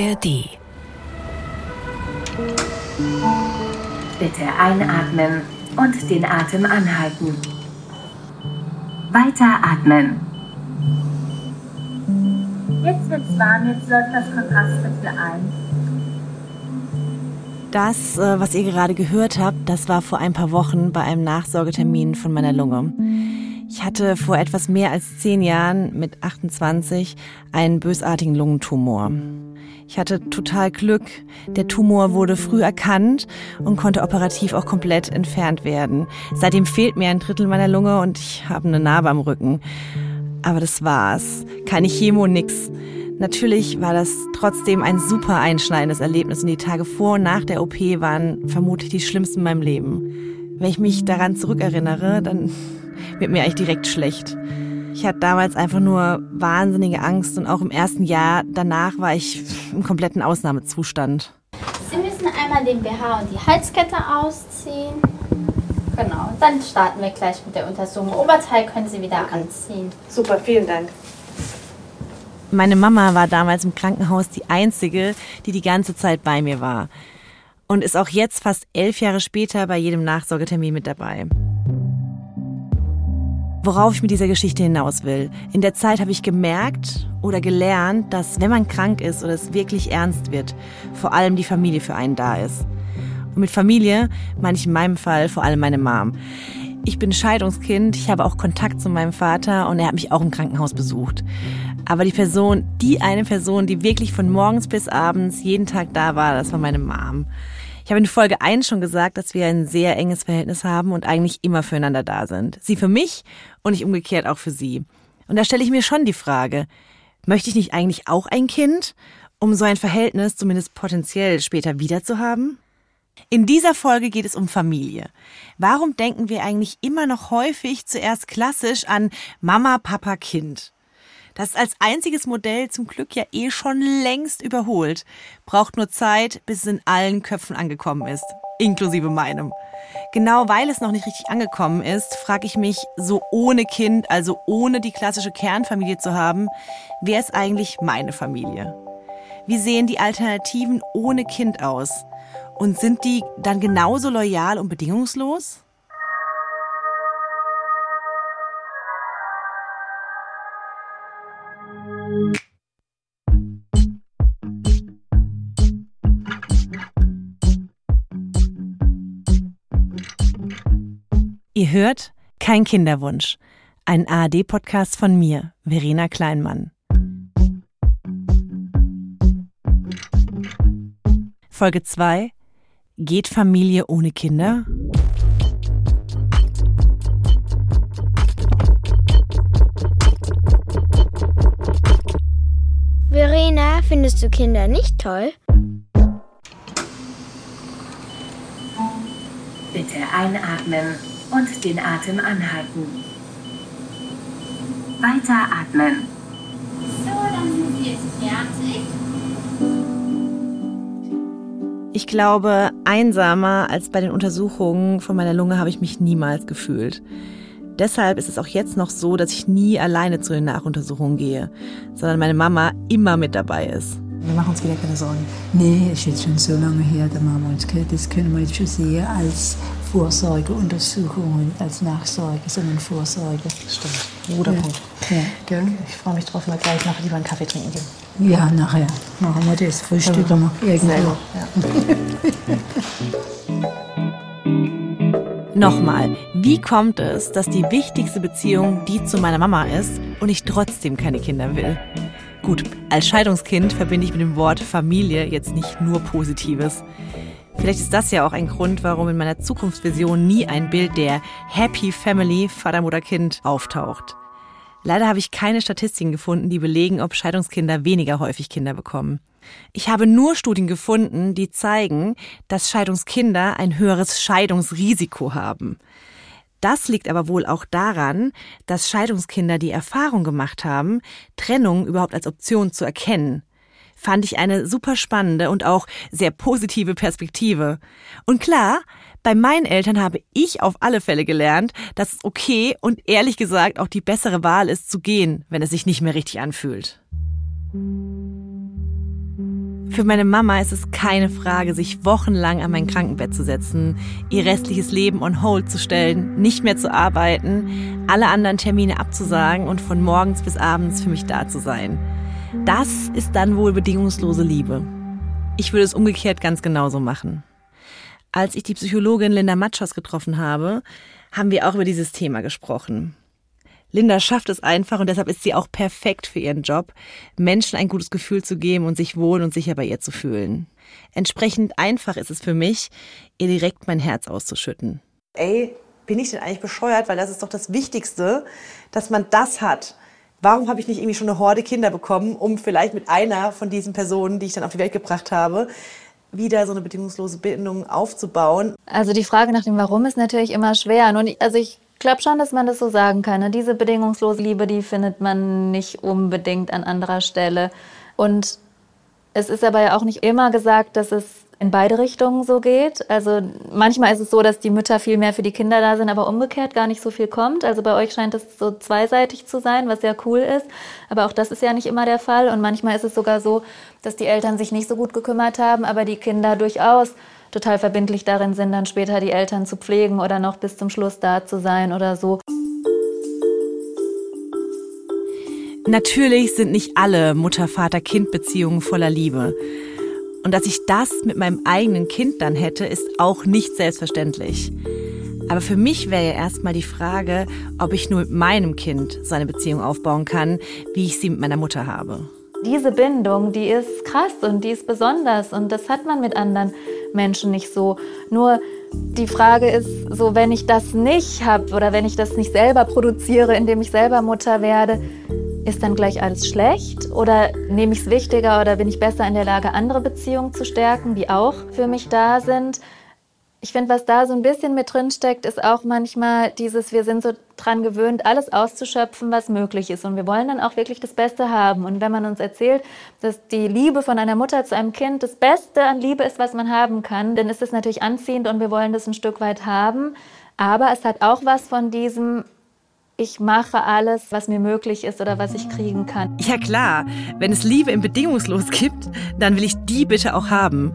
ARD. Bitte einatmen und den Atem anhalten. Weiter atmen. Jetzt wird's warm, jetzt läuft das Kontrastmittel ein. Das, äh, was ihr gerade gehört habt, das war vor ein paar Wochen bei einem Nachsorgetermin von meiner Lunge. Ich hatte vor etwas mehr als zehn Jahren mit 28 einen bösartigen Lungentumor. Ich hatte total Glück. Der Tumor wurde früh erkannt und konnte operativ auch komplett entfernt werden. Seitdem fehlt mir ein Drittel meiner Lunge und ich habe eine Narbe am Rücken. Aber das war's. Keine Chemo, nix. Natürlich war das trotzdem ein super einschneidendes Erlebnis und die Tage vor und nach der OP waren vermutlich die schlimmsten in meinem Leben. Wenn ich mich daran zurückerinnere, dann wird mir eigentlich direkt schlecht. Ich hatte damals einfach nur wahnsinnige Angst und auch im ersten Jahr danach war ich im kompletten Ausnahmezustand. Sie müssen einmal den BH und die Halskette ausziehen. Genau, dann starten wir gleich mit der Untersuchung. Oberteil können Sie wieder okay. anziehen. Super, vielen Dank. Meine Mama war damals im Krankenhaus die einzige, die die ganze Zeit bei mir war. Und ist auch jetzt, fast elf Jahre später, bei jedem Nachsorgetermin mit dabei. Worauf ich mit dieser Geschichte hinaus will. In der Zeit habe ich gemerkt oder gelernt, dass wenn man krank ist oder es wirklich ernst wird, vor allem die Familie für einen da ist. Und mit Familie meine ich in meinem Fall vor allem meine Mom. Ich bin Scheidungskind, ich habe auch Kontakt zu meinem Vater und er hat mich auch im Krankenhaus besucht. Aber die Person, die eine Person, die wirklich von morgens bis abends jeden Tag da war, das war meine Mom. Ich habe in Folge 1 schon gesagt, dass wir ein sehr enges Verhältnis haben und eigentlich immer füreinander da sind. Sie für mich und ich umgekehrt auch für sie. Und da stelle ich mir schon die Frage, möchte ich nicht eigentlich auch ein Kind, um so ein Verhältnis zumindest potenziell später wieder zu haben? In dieser Folge geht es um Familie. Warum denken wir eigentlich immer noch häufig zuerst klassisch an Mama, Papa, Kind? Das ist als einziges Modell zum Glück ja eh schon längst überholt. Braucht nur Zeit, bis es in allen Köpfen angekommen ist. Inklusive meinem. Genau weil es noch nicht richtig angekommen ist, frage ich mich, so ohne Kind, also ohne die klassische Kernfamilie zu haben, wer ist eigentlich meine Familie? Wie sehen die Alternativen ohne Kind aus? Und sind die dann genauso loyal und bedingungslos? Ihr hört Kein Kinderwunsch, ein ARD-Podcast von mir, Verena Kleinmann. Folge 2 Geht Familie ohne Kinder? Verena, findest du Kinder nicht toll? Bitte einatmen und den Atem anhalten. Weiter atmen. So, dann sind Sie jetzt fertig. Ich glaube, einsamer als bei den Untersuchungen von meiner Lunge habe ich mich niemals gefühlt. Deshalb ist es auch jetzt noch so, dass ich nie alleine zu den Nachuntersuchungen gehe, sondern meine Mama immer mit dabei ist. Wir machen uns wieder keine Sorgen. Nee, ist jetzt schon so lange her, da machen wir uns das können wir jetzt schon sehen als Vorsorgeuntersuchung und als Nachsorge, sondern Vorsorge. Stimmt. Guter ja. Ja. Ich freue mich drauf, mal gleich nachher lieber einen Kaffee trinken gehen. Ja, nachher machen wir das. Frühstücken wir irgendwo. Ja. Nochmal, wie kommt es, dass die wichtigste Beziehung die zu meiner Mama ist und ich trotzdem keine Kinder will? Gut, als Scheidungskind verbinde ich mit dem Wort Familie jetzt nicht nur Positives. Vielleicht ist das ja auch ein Grund, warum in meiner Zukunftsvision nie ein Bild der Happy Family Vater, Mutter, Kind auftaucht. Leider habe ich keine Statistiken gefunden, die belegen, ob Scheidungskinder weniger häufig Kinder bekommen. Ich habe nur Studien gefunden, die zeigen, dass Scheidungskinder ein höheres Scheidungsrisiko haben. Das liegt aber wohl auch daran, dass Scheidungskinder die Erfahrung gemacht haben, Trennung überhaupt als Option zu erkennen. Fand ich eine super spannende und auch sehr positive Perspektive. Und klar, bei meinen Eltern habe ich auf alle Fälle gelernt, dass es okay und ehrlich gesagt auch die bessere Wahl ist zu gehen, wenn es sich nicht mehr richtig anfühlt. Für meine Mama ist es keine Frage, sich wochenlang an mein Krankenbett zu setzen, ihr restliches Leben on hold zu stellen, nicht mehr zu arbeiten, alle anderen Termine abzusagen und von morgens bis abends für mich da zu sein. Das ist dann wohl bedingungslose Liebe. Ich würde es umgekehrt ganz genauso machen. Als ich die Psychologin Linda Matschos getroffen habe, haben wir auch über dieses Thema gesprochen. Linda schafft es einfach und deshalb ist sie auch perfekt für ihren Job, Menschen ein gutes Gefühl zu geben und sich wohl und sicher bei ihr zu fühlen. Entsprechend einfach ist es für mich, ihr direkt mein Herz auszuschütten. Ey, bin ich denn eigentlich bescheuert? Weil das ist doch das Wichtigste, dass man das hat. Warum habe ich nicht irgendwie schon eine Horde Kinder bekommen, um vielleicht mit einer von diesen Personen, die ich dann auf die Welt gebracht habe, wieder so eine bedingungslose Bindung aufzubauen? Also die Frage nach dem Warum ist natürlich immer schwer. Nun, also ich glaube schon, dass man das so sagen kann. Ne? Diese bedingungslose Liebe, die findet man nicht unbedingt an anderer Stelle. Und es ist aber ja auch nicht immer gesagt, dass es in beide Richtungen so geht. Also manchmal ist es so, dass die Mütter viel mehr für die Kinder da sind, aber umgekehrt gar nicht so viel kommt. Also bei euch scheint es so zweiseitig zu sein, was sehr cool ist. Aber auch das ist ja nicht immer der Fall. Und manchmal ist es sogar so, dass die Eltern sich nicht so gut gekümmert haben, aber die Kinder durchaus total verbindlich darin sind, dann später die Eltern zu pflegen oder noch bis zum Schluss da zu sein oder so. Natürlich sind nicht alle Mutter-Vater-Kind-Beziehungen voller Liebe. Und dass ich das mit meinem eigenen Kind dann hätte, ist auch nicht selbstverständlich. Aber für mich wäre ja erstmal die Frage, ob ich nur mit meinem Kind so eine Beziehung aufbauen kann, wie ich sie mit meiner Mutter habe. Diese Bindung, die ist krass und die ist besonders und das hat man mit anderen Menschen nicht so. Nur die Frage ist so, wenn ich das nicht habe oder wenn ich das nicht selber produziere, indem ich selber Mutter werde, ist dann gleich alles schlecht? Oder nehme ich es wichtiger oder bin ich besser in der Lage, andere Beziehungen zu stärken, die auch für mich da sind? ich finde, was da so ein bisschen mit drin steckt, ist auch manchmal dieses, wir sind so dran gewöhnt, alles auszuschöpfen, was möglich ist. Und wir wollen dann auch wirklich das Beste haben. Und wenn man uns erzählt, dass die Liebe von einer Mutter zu einem Kind das Beste an Liebe ist, was man haben kann, dann ist das natürlich anziehend und wir wollen das ein Stück weit haben. Aber es hat auch was von diesem, ich mache alles, was mir möglich ist oder was ich kriegen kann. Ja klar, wenn es Liebe im Bedingungslos gibt, dann will ich die bitte auch haben.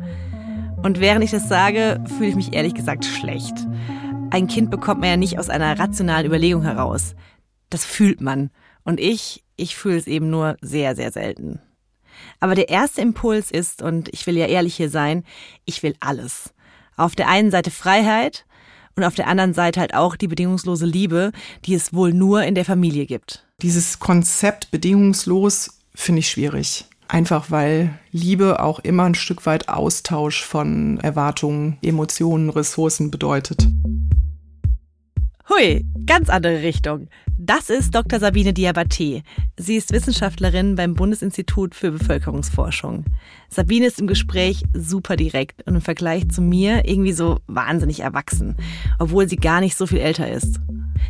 Und während ich das sage, fühle ich mich ehrlich gesagt schlecht. Ein Kind bekommt man ja nicht aus einer rationalen Überlegung heraus. Das fühlt man. Und ich, ich fühle es eben nur sehr, sehr selten. Aber der erste Impuls ist, und ich will ja ehrlich hier sein, ich will alles. Auf der einen Seite Freiheit und auf der anderen Seite halt auch die bedingungslose Liebe, die es wohl nur in der Familie gibt. Dieses Konzept bedingungslos finde ich schwierig. Einfach weil Liebe auch immer ein Stück weit Austausch von Erwartungen, Emotionen, Ressourcen bedeutet. Hui, ganz andere Richtung. Das ist Dr. Sabine Diabaté. Sie ist Wissenschaftlerin beim Bundesinstitut für Bevölkerungsforschung. Sabine ist im Gespräch super direkt und im Vergleich zu mir irgendwie so wahnsinnig erwachsen, obwohl sie gar nicht so viel älter ist.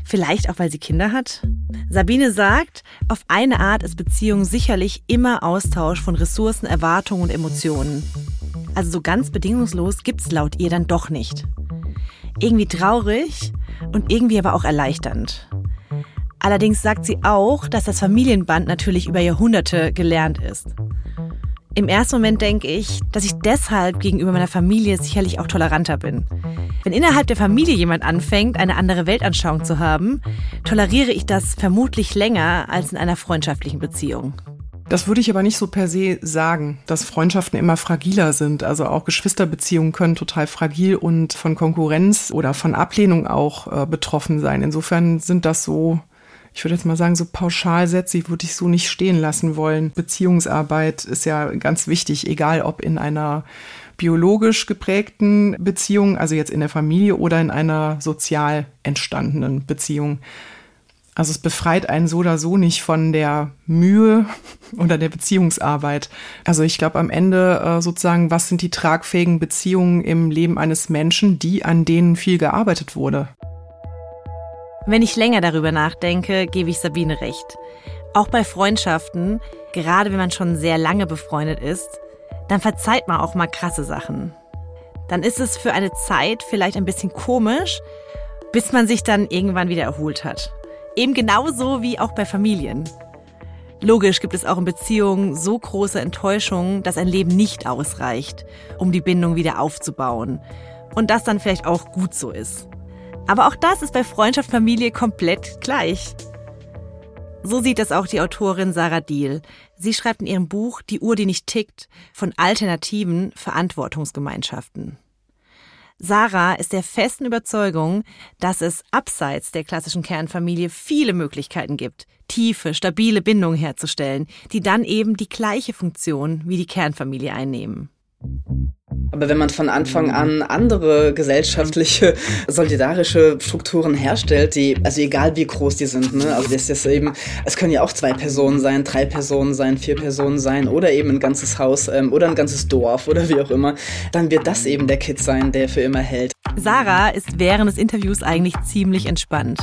Vielleicht auch, weil sie Kinder hat? Sabine sagt, auf eine Art ist Beziehung sicherlich immer Austausch von Ressourcen, Erwartungen und Emotionen. Also so ganz bedingungslos gibt's laut ihr dann doch nicht. Irgendwie traurig und irgendwie aber auch erleichternd. Allerdings sagt sie auch, dass das Familienband natürlich über Jahrhunderte gelernt ist. Im ersten Moment denke ich, dass ich deshalb gegenüber meiner Familie sicherlich auch toleranter bin. Wenn innerhalb der Familie jemand anfängt, eine andere Weltanschauung zu haben, toleriere ich das vermutlich länger als in einer freundschaftlichen Beziehung. Das würde ich aber nicht so per se sagen, dass Freundschaften immer fragiler sind. Also auch Geschwisterbeziehungen können total fragil und von Konkurrenz oder von Ablehnung auch äh, betroffen sein. Insofern sind das so ich würde jetzt mal sagen, so Pauschalsätze würde ich so nicht stehen lassen wollen. Beziehungsarbeit ist ja ganz wichtig, egal ob in einer biologisch geprägten Beziehung, also jetzt in der Familie oder in einer sozial entstandenen Beziehung. Also es befreit einen so oder so nicht von der Mühe oder der Beziehungsarbeit. Also ich glaube am Ende äh, sozusagen, was sind die tragfähigen Beziehungen im Leben eines Menschen, die an denen viel gearbeitet wurde. Wenn ich länger darüber nachdenke, gebe ich Sabine recht. Auch bei Freundschaften, gerade wenn man schon sehr lange befreundet ist, dann verzeiht man auch mal krasse Sachen. Dann ist es für eine Zeit vielleicht ein bisschen komisch, bis man sich dann irgendwann wieder erholt hat. Eben genauso wie auch bei Familien. Logisch gibt es auch in Beziehungen so große Enttäuschungen, dass ein Leben nicht ausreicht, um die Bindung wieder aufzubauen. Und das dann vielleicht auch gut so ist. Aber auch das ist bei Freundschaft Familie komplett gleich. So sieht das auch die Autorin Sarah Diel. Sie schreibt in ihrem Buch Die Uhr, die nicht tickt, von alternativen Verantwortungsgemeinschaften. Sarah ist der festen Überzeugung, dass es abseits der klassischen Kernfamilie viele Möglichkeiten gibt, tiefe, stabile Bindungen herzustellen, die dann eben die gleiche Funktion wie die Kernfamilie einnehmen. Aber wenn man von Anfang an andere gesellschaftliche, solidarische Strukturen herstellt, die, also egal wie groß die sind, ne, also das ist eben, es können ja auch zwei Personen sein, drei Personen sein, vier Personen sein oder eben ein ganzes Haus ähm, oder ein ganzes Dorf oder wie auch immer, dann wird das eben der Kit sein, der für immer hält. Sarah ist während des Interviews eigentlich ziemlich entspannt.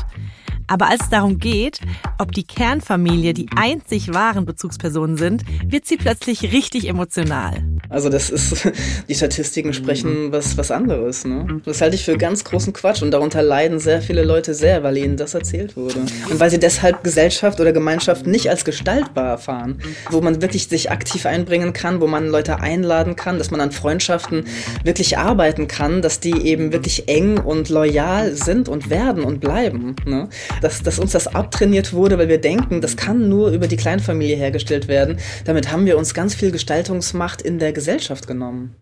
Aber als es darum geht, ob die Kernfamilie die einzig wahren Bezugspersonen sind, wird sie plötzlich richtig emotional. Also das ist, die Statistiken sprechen was, was anderes. Ne? Das halte ich für ganz großen Quatsch und darunter leiden sehr viele Leute sehr, weil ihnen das erzählt wurde. Und weil sie deshalb Gesellschaft oder Gemeinschaft nicht als gestaltbar erfahren, wo man wirklich sich aktiv einbringen kann, wo man Leute einladen kann, dass man an Freundschaften wirklich arbeiten kann, dass die eben wirklich eng und loyal sind und werden und bleiben. Ne? Dass, dass uns das abtrainiert wurde, weil wir denken, das kann nur über die Kleinfamilie hergestellt werden. Damit haben wir uns ganz viel Gestaltungsmacht in der Gesellschaft genommen.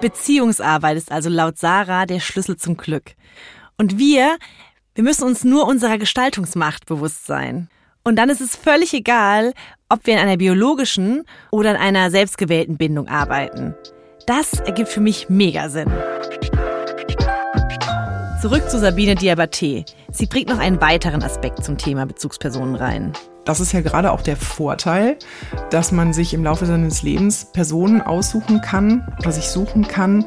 Beziehungsarbeit ist also laut Sarah der Schlüssel zum Glück. Und wir, wir müssen uns nur unserer Gestaltungsmacht bewusst sein. Und dann ist es völlig egal, ob wir in einer biologischen oder in einer selbstgewählten Bindung arbeiten. Das ergibt für mich mega Sinn. Zurück zu Sabine Diabaté. Sie bringt noch einen weiteren Aspekt zum Thema Bezugspersonen rein. Das ist ja gerade auch der Vorteil, dass man sich im Laufe seines Lebens Personen aussuchen kann oder sich suchen kann,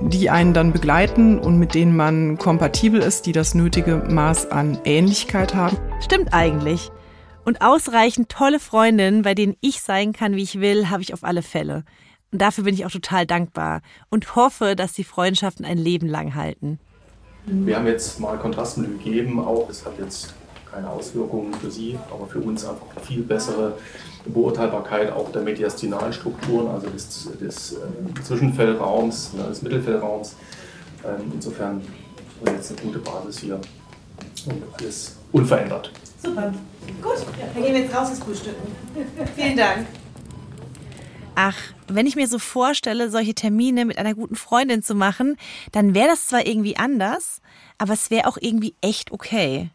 die einen dann begleiten und mit denen man kompatibel ist, die das nötige Maß an Ähnlichkeit haben. Stimmt eigentlich. Und ausreichend tolle Freundinnen, bei denen ich sein kann, wie ich will, habe ich auf alle Fälle. Und dafür bin ich auch total dankbar und hoffe, dass die Freundschaften ein Leben lang halten. Wir haben jetzt mal Kontrastmittel gegeben, auch es hat jetzt keine Auswirkungen für Sie, aber für uns einfach viel bessere Beurteilbarkeit auch der mediastinalen Strukturen, also des, des äh, Zwischenfellraums, ne, des Mittelfellraums. Ähm, insofern haben wir jetzt eine gute Basis hier und alles unverändert. Super. Gut, dann gehen wir jetzt raus ins Frühstücken. Vielen Dank. Ach, wenn ich mir so vorstelle, solche Termine mit einer guten Freundin zu machen, dann wäre das zwar irgendwie anders, aber es wäre auch irgendwie echt okay.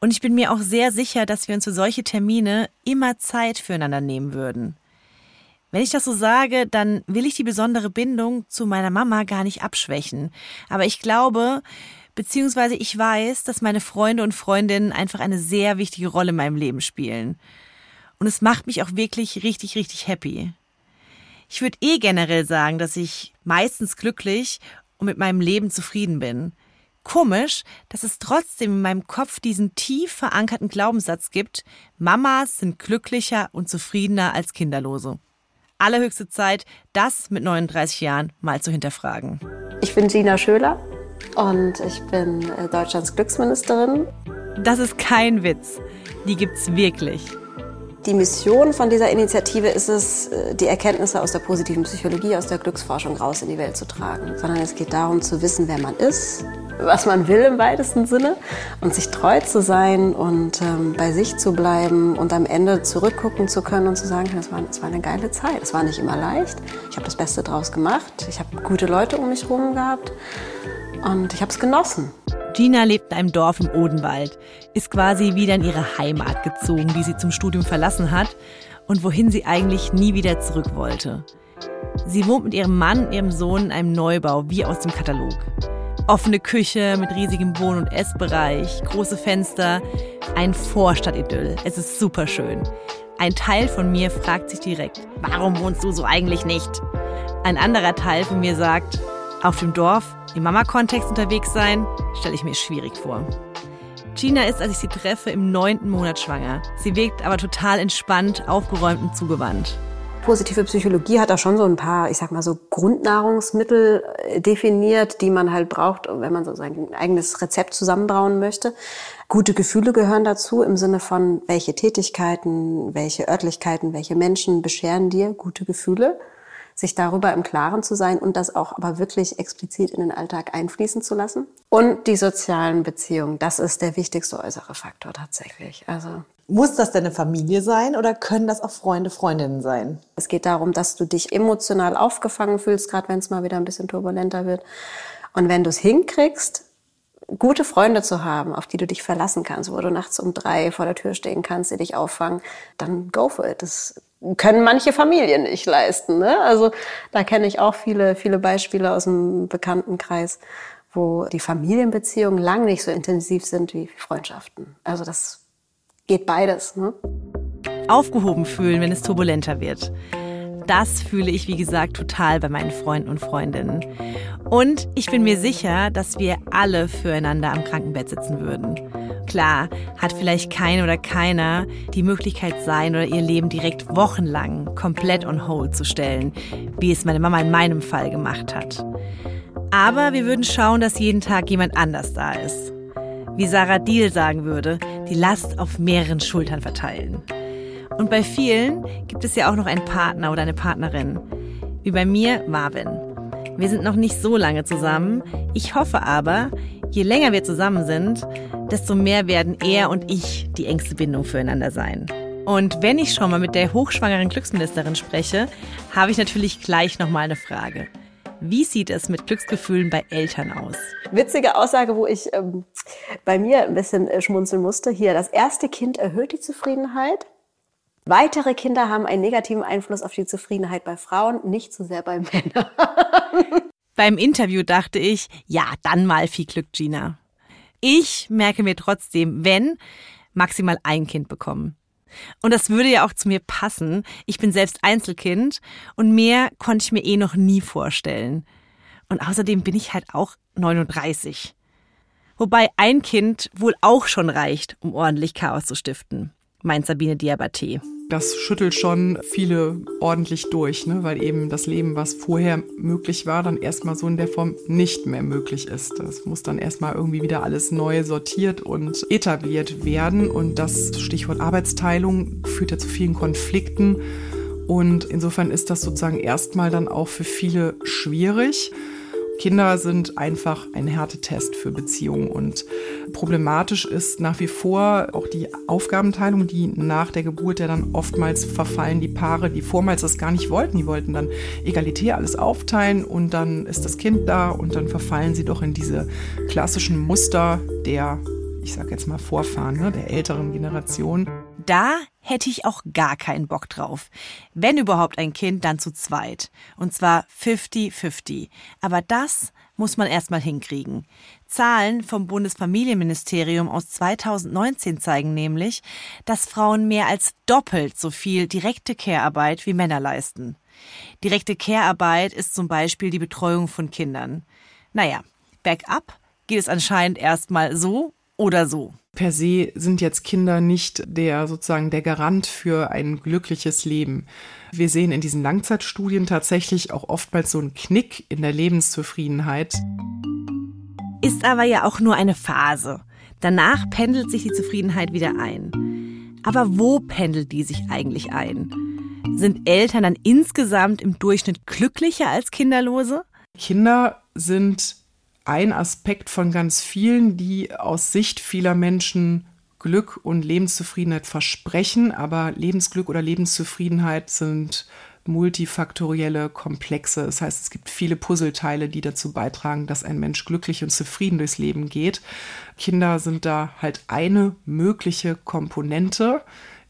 Und ich bin mir auch sehr sicher, dass wir uns für solche Termine immer Zeit füreinander nehmen würden. Wenn ich das so sage, dann will ich die besondere Bindung zu meiner Mama gar nicht abschwächen. Aber ich glaube, beziehungsweise ich weiß, dass meine Freunde und Freundinnen einfach eine sehr wichtige Rolle in meinem Leben spielen. Und es macht mich auch wirklich richtig, richtig happy. Ich würde eh generell sagen, dass ich meistens glücklich und mit meinem Leben zufrieden bin. Komisch, dass es trotzdem in meinem Kopf diesen tief verankerten Glaubenssatz gibt, Mamas sind glücklicher und zufriedener als Kinderlose. Allerhöchste Zeit, das mit 39 Jahren mal zu hinterfragen. Ich bin Gina Schöler und ich bin äh, Deutschlands Glücksministerin. Das ist kein Witz. Die gibt's wirklich. Die Mission von dieser Initiative ist es, äh, die Erkenntnisse aus der positiven Psychologie, aus der Glücksforschung raus in die Welt zu tragen. Sondern es geht darum zu wissen, wer man ist, was man will im weitesten Sinne und sich treu zu sein und ähm, bei sich zu bleiben und am Ende zurückgucken zu können und zu sagen, das war, war eine geile Zeit. Es war nicht immer leicht. Ich habe das Beste draus gemacht. Ich habe gute Leute um mich herum gehabt und ich habe es genossen. Gina lebt in einem Dorf im Odenwald, ist quasi wieder in ihre Heimat gezogen, die sie zum Studium verlassen hat und wohin sie eigentlich nie wieder zurück wollte. Sie wohnt mit ihrem Mann und ihrem Sohn in einem Neubau, wie aus dem Katalog. Offene Küche mit riesigem Wohn- und Essbereich, große Fenster, ein Vorstadtidyll. Es ist super schön. Ein Teil von mir fragt sich direkt, warum wohnst du so eigentlich nicht? Ein anderer Teil von mir sagt, auf dem Dorf im Mama-Kontext unterwegs sein, stelle ich mir schwierig vor. Gina ist, als ich sie treffe, im neunten Monat schwanger. Sie wirkt aber total entspannt, aufgeräumt und zugewandt. positive Psychologie hat auch schon so ein paar, ich sag mal so Grundnahrungsmittel äh, definiert, die man halt braucht, wenn man so sein eigenes Rezept zusammenbrauen möchte. Gute Gefühle gehören dazu im Sinne von, welche Tätigkeiten, welche Örtlichkeiten, welche Menschen bescheren dir gute Gefühle sich darüber im Klaren zu sein und das auch aber wirklich explizit in den Alltag einfließen zu lassen. Und die sozialen Beziehungen, das ist der wichtigste äußere Faktor tatsächlich. Also muss das denn eine Familie sein oder können das auch Freunde, Freundinnen sein? Es geht darum, dass du dich emotional aufgefangen fühlst, gerade wenn es mal wieder ein bisschen turbulenter wird. Und wenn du es hinkriegst, gute Freunde zu haben, auf die du dich verlassen kannst, wo du nachts um drei vor der Tür stehen kannst, die dich auffangen, dann go for it. Das können manche Familien nicht leisten. Ne? Also da kenne ich auch viele, viele Beispiele aus dem Bekanntenkreis, wo die Familienbeziehungen lang nicht so intensiv sind wie Freundschaften. Also das geht beides. Ne? Aufgehoben fühlen, wenn es turbulenter wird. Das fühle ich, wie gesagt, total bei meinen Freunden und Freundinnen. Und ich bin mir sicher, dass wir alle füreinander am Krankenbett sitzen würden. Klar, hat vielleicht kein oder keiner die Möglichkeit sein oder ihr Leben direkt wochenlang komplett on hold zu stellen, wie es meine Mama in meinem Fall gemacht hat. Aber wir würden schauen, dass jeden Tag jemand anders da ist. Wie Sarah Diel sagen würde, die Last auf mehreren Schultern verteilen. Und bei vielen gibt es ja auch noch einen Partner oder eine Partnerin. Wie bei mir Marvin. Wir sind noch nicht so lange zusammen. Ich hoffe aber, je länger wir zusammen sind, desto mehr werden er und ich die engste Bindung füreinander sein. Und wenn ich schon mal mit der hochschwangeren Glücksministerin spreche, habe ich natürlich gleich noch mal eine Frage. Wie sieht es mit Glücksgefühlen bei Eltern aus? Witzige Aussage, wo ich ähm, bei mir ein bisschen äh, schmunzeln musste. Hier, das erste Kind erhöht die Zufriedenheit. Weitere Kinder haben einen negativen Einfluss auf die Zufriedenheit bei Frauen, nicht so sehr bei Männern. Beim Interview dachte ich, ja, dann mal viel Glück, Gina. Ich merke mir trotzdem, wenn, maximal ein Kind bekommen. Und das würde ja auch zu mir passen. Ich bin selbst Einzelkind und mehr konnte ich mir eh noch nie vorstellen. Und außerdem bin ich halt auch 39. Wobei ein Kind wohl auch schon reicht, um ordentlich Chaos zu stiften, meint Sabine Diabaté das schüttelt schon viele ordentlich durch, ne? weil eben das Leben, was vorher möglich war, dann erstmal so in der Form nicht mehr möglich ist. Das muss dann erstmal irgendwie wieder alles neu sortiert und etabliert werden. Und das Stichwort Arbeitsteilung führt ja zu vielen Konflikten. Und insofern ist das sozusagen erstmal dann auch für viele schwierig. Kinder sind einfach ein Härtetest für Beziehungen und problematisch ist nach wie vor auch die Aufgabenteilung, die nach der Geburt ja dann oftmals verfallen. Die Paare, die vormals das gar nicht wollten, die wollten dann egalitär alles aufteilen und dann ist das Kind da und dann verfallen sie doch in diese klassischen Muster der, ich sag jetzt mal Vorfahren, ne, der älteren Generation. Da hätte ich auch gar keinen Bock drauf. Wenn überhaupt ein Kind, dann zu zweit. Und zwar 50-50. Aber das muss man erstmal hinkriegen. Zahlen vom Bundesfamilienministerium aus 2019 zeigen nämlich, dass Frauen mehr als doppelt so viel direkte Care-Arbeit wie Männer leisten. Direkte Care-Arbeit ist zum Beispiel die Betreuung von Kindern. Naja, bergab geht es anscheinend erstmal so oder so per se sind jetzt Kinder nicht der sozusagen der Garant für ein glückliches Leben. Wir sehen in diesen Langzeitstudien tatsächlich auch oftmals so einen Knick in der Lebenszufriedenheit. Ist aber ja auch nur eine Phase. Danach pendelt sich die Zufriedenheit wieder ein. Aber wo pendelt die sich eigentlich ein? Sind Eltern dann insgesamt im Durchschnitt glücklicher als Kinderlose? Kinder sind ein Aspekt von ganz vielen, die aus Sicht vieler Menschen Glück und Lebenszufriedenheit versprechen, aber Lebensglück oder Lebenszufriedenheit sind multifaktorielle Komplexe. Das heißt, es gibt viele Puzzleteile, die dazu beitragen, dass ein Mensch glücklich und zufrieden durchs Leben geht. Kinder sind da halt eine mögliche Komponente,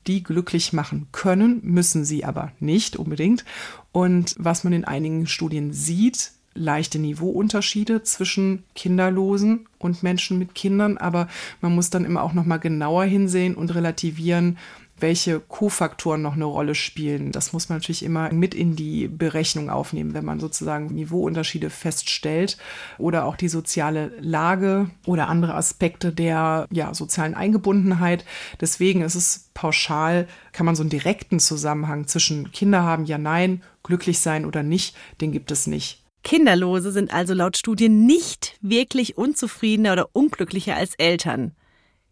die glücklich machen können, müssen sie aber nicht unbedingt. Und was man in einigen Studien sieht, leichte Niveauunterschiede zwischen Kinderlosen und Menschen mit Kindern, aber man muss dann immer auch noch mal genauer hinsehen und relativieren, welche Kofaktoren noch eine Rolle spielen. Das muss man natürlich immer mit in die Berechnung aufnehmen, wenn man sozusagen Niveauunterschiede feststellt oder auch die soziale Lage oder andere Aspekte der ja, sozialen Eingebundenheit. Deswegen ist es pauschal, kann man so einen direkten Zusammenhang zwischen Kinder haben, ja, nein, glücklich sein oder nicht, den gibt es nicht. Kinderlose sind also laut Studien nicht wirklich unzufriedener oder unglücklicher als Eltern.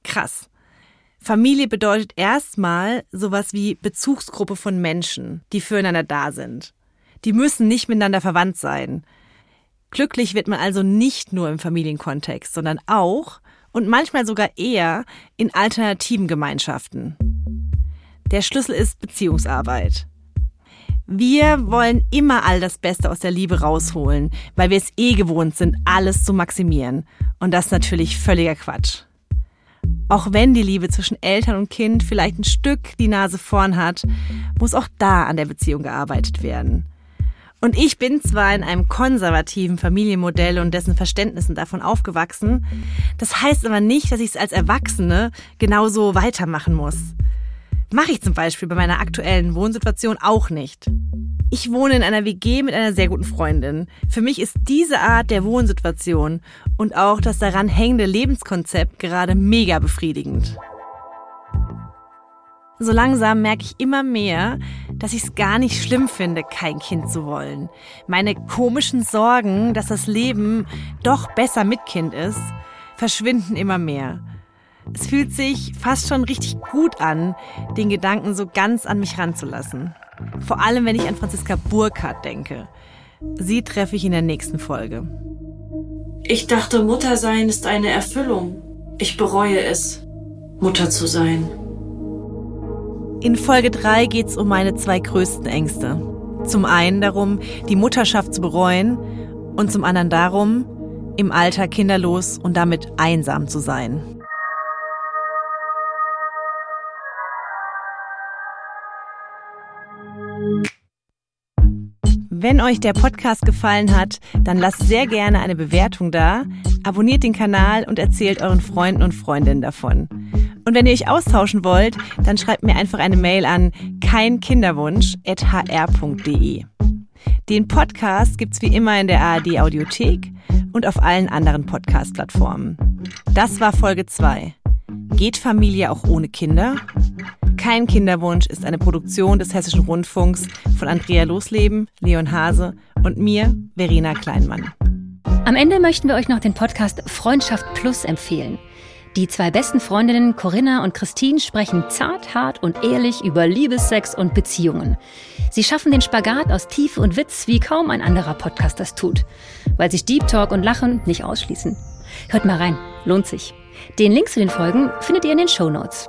Krass. Familie bedeutet erstmal sowas wie Bezugsgruppe von Menschen, die füreinander da sind. Die müssen nicht miteinander verwandt sein. Glücklich wird man also nicht nur im Familienkontext, sondern auch und manchmal sogar eher in alternativen Gemeinschaften. Der Schlüssel ist Beziehungsarbeit. Wir wollen immer all das Beste aus der Liebe rausholen, weil wir es eh gewohnt sind, alles zu maximieren. Und das ist natürlich völliger Quatsch. Auch wenn die Liebe zwischen Eltern und Kind vielleicht ein Stück die Nase vorn hat, muss auch da an der Beziehung gearbeitet werden. Und ich bin zwar in einem konservativen Familienmodell und dessen Verständnissen davon aufgewachsen, das heißt aber nicht, dass ich es als Erwachsene genauso weitermachen muss. Mache ich zum Beispiel bei meiner aktuellen Wohnsituation auch nicht. Ich wohne in einer WG mit einer sehr guten Freundin. Für mich ist diese Art der Wohnsituation und auch das daran hängende Lebenskonzept gerade mega befriedigend. So langsam merke ich immer mehr, dass ich es gar nicht schlimm finde, kein Kind zu wollen. Meine komischen Sorgen, dass das Leben doch besser mit Kind ist, verschwinden immer mehr. Es fühlt sich fast schon richtig gut an, den Gedanken so ganz an mich ranzulassen. Vor allem, wenn ich an Franziska Burkhardt denke. Sie treffe ich in der nächsten Folge. Ich dachte, Muttersein ist eine Erfüllung. Ich bereue es, Mutter zu sein. In Folge 3 geht es um meine zwei größten Ängste. Zum einen darum, die Mutterschaft zu bereuen und zum anderen darum, im Alter kinderlos und damit einsam zu sein. Wenn euch der Podcast gefallen hat, dann lasst sehr gerne eine Bewertung da, abonniert den Kanal und erzählt euren Freunden und Freundinnen davon. Und wenn ihr euch austauschen wollt, dann schreibt mir einfach eine Mail an keinkinderwunsch.hr.de. Den Podcast gibt's wie immer in der ARD Audiothek und auf allen anderen Podcast-Plattformen. Das war Folge 2. Geht Familie auch ohne Kinder? Kein Kinderwunsch ist eine Produktion des Hessischen Rundfunks von Andrea Losleben, Leon Hase und mir, Verena Kleinmann. Am Ende möchten wir euch noch den Podcast Freundschaft Plus empfehlen. Die zwei besten Freundinnen Corinna und Christine sprechen zart, hart und ehrlich über Liebessex und Beziehungen. Sie schaffen den Spagat aus Tiefe und Witz, wie kaum ein anderer Podcast das tut, weil sich Deep Talk und Lachen nicht ausschließen. Hört mal rein, lohnt sich. Den Link zu den Folgen findet ihr in den Show Notes.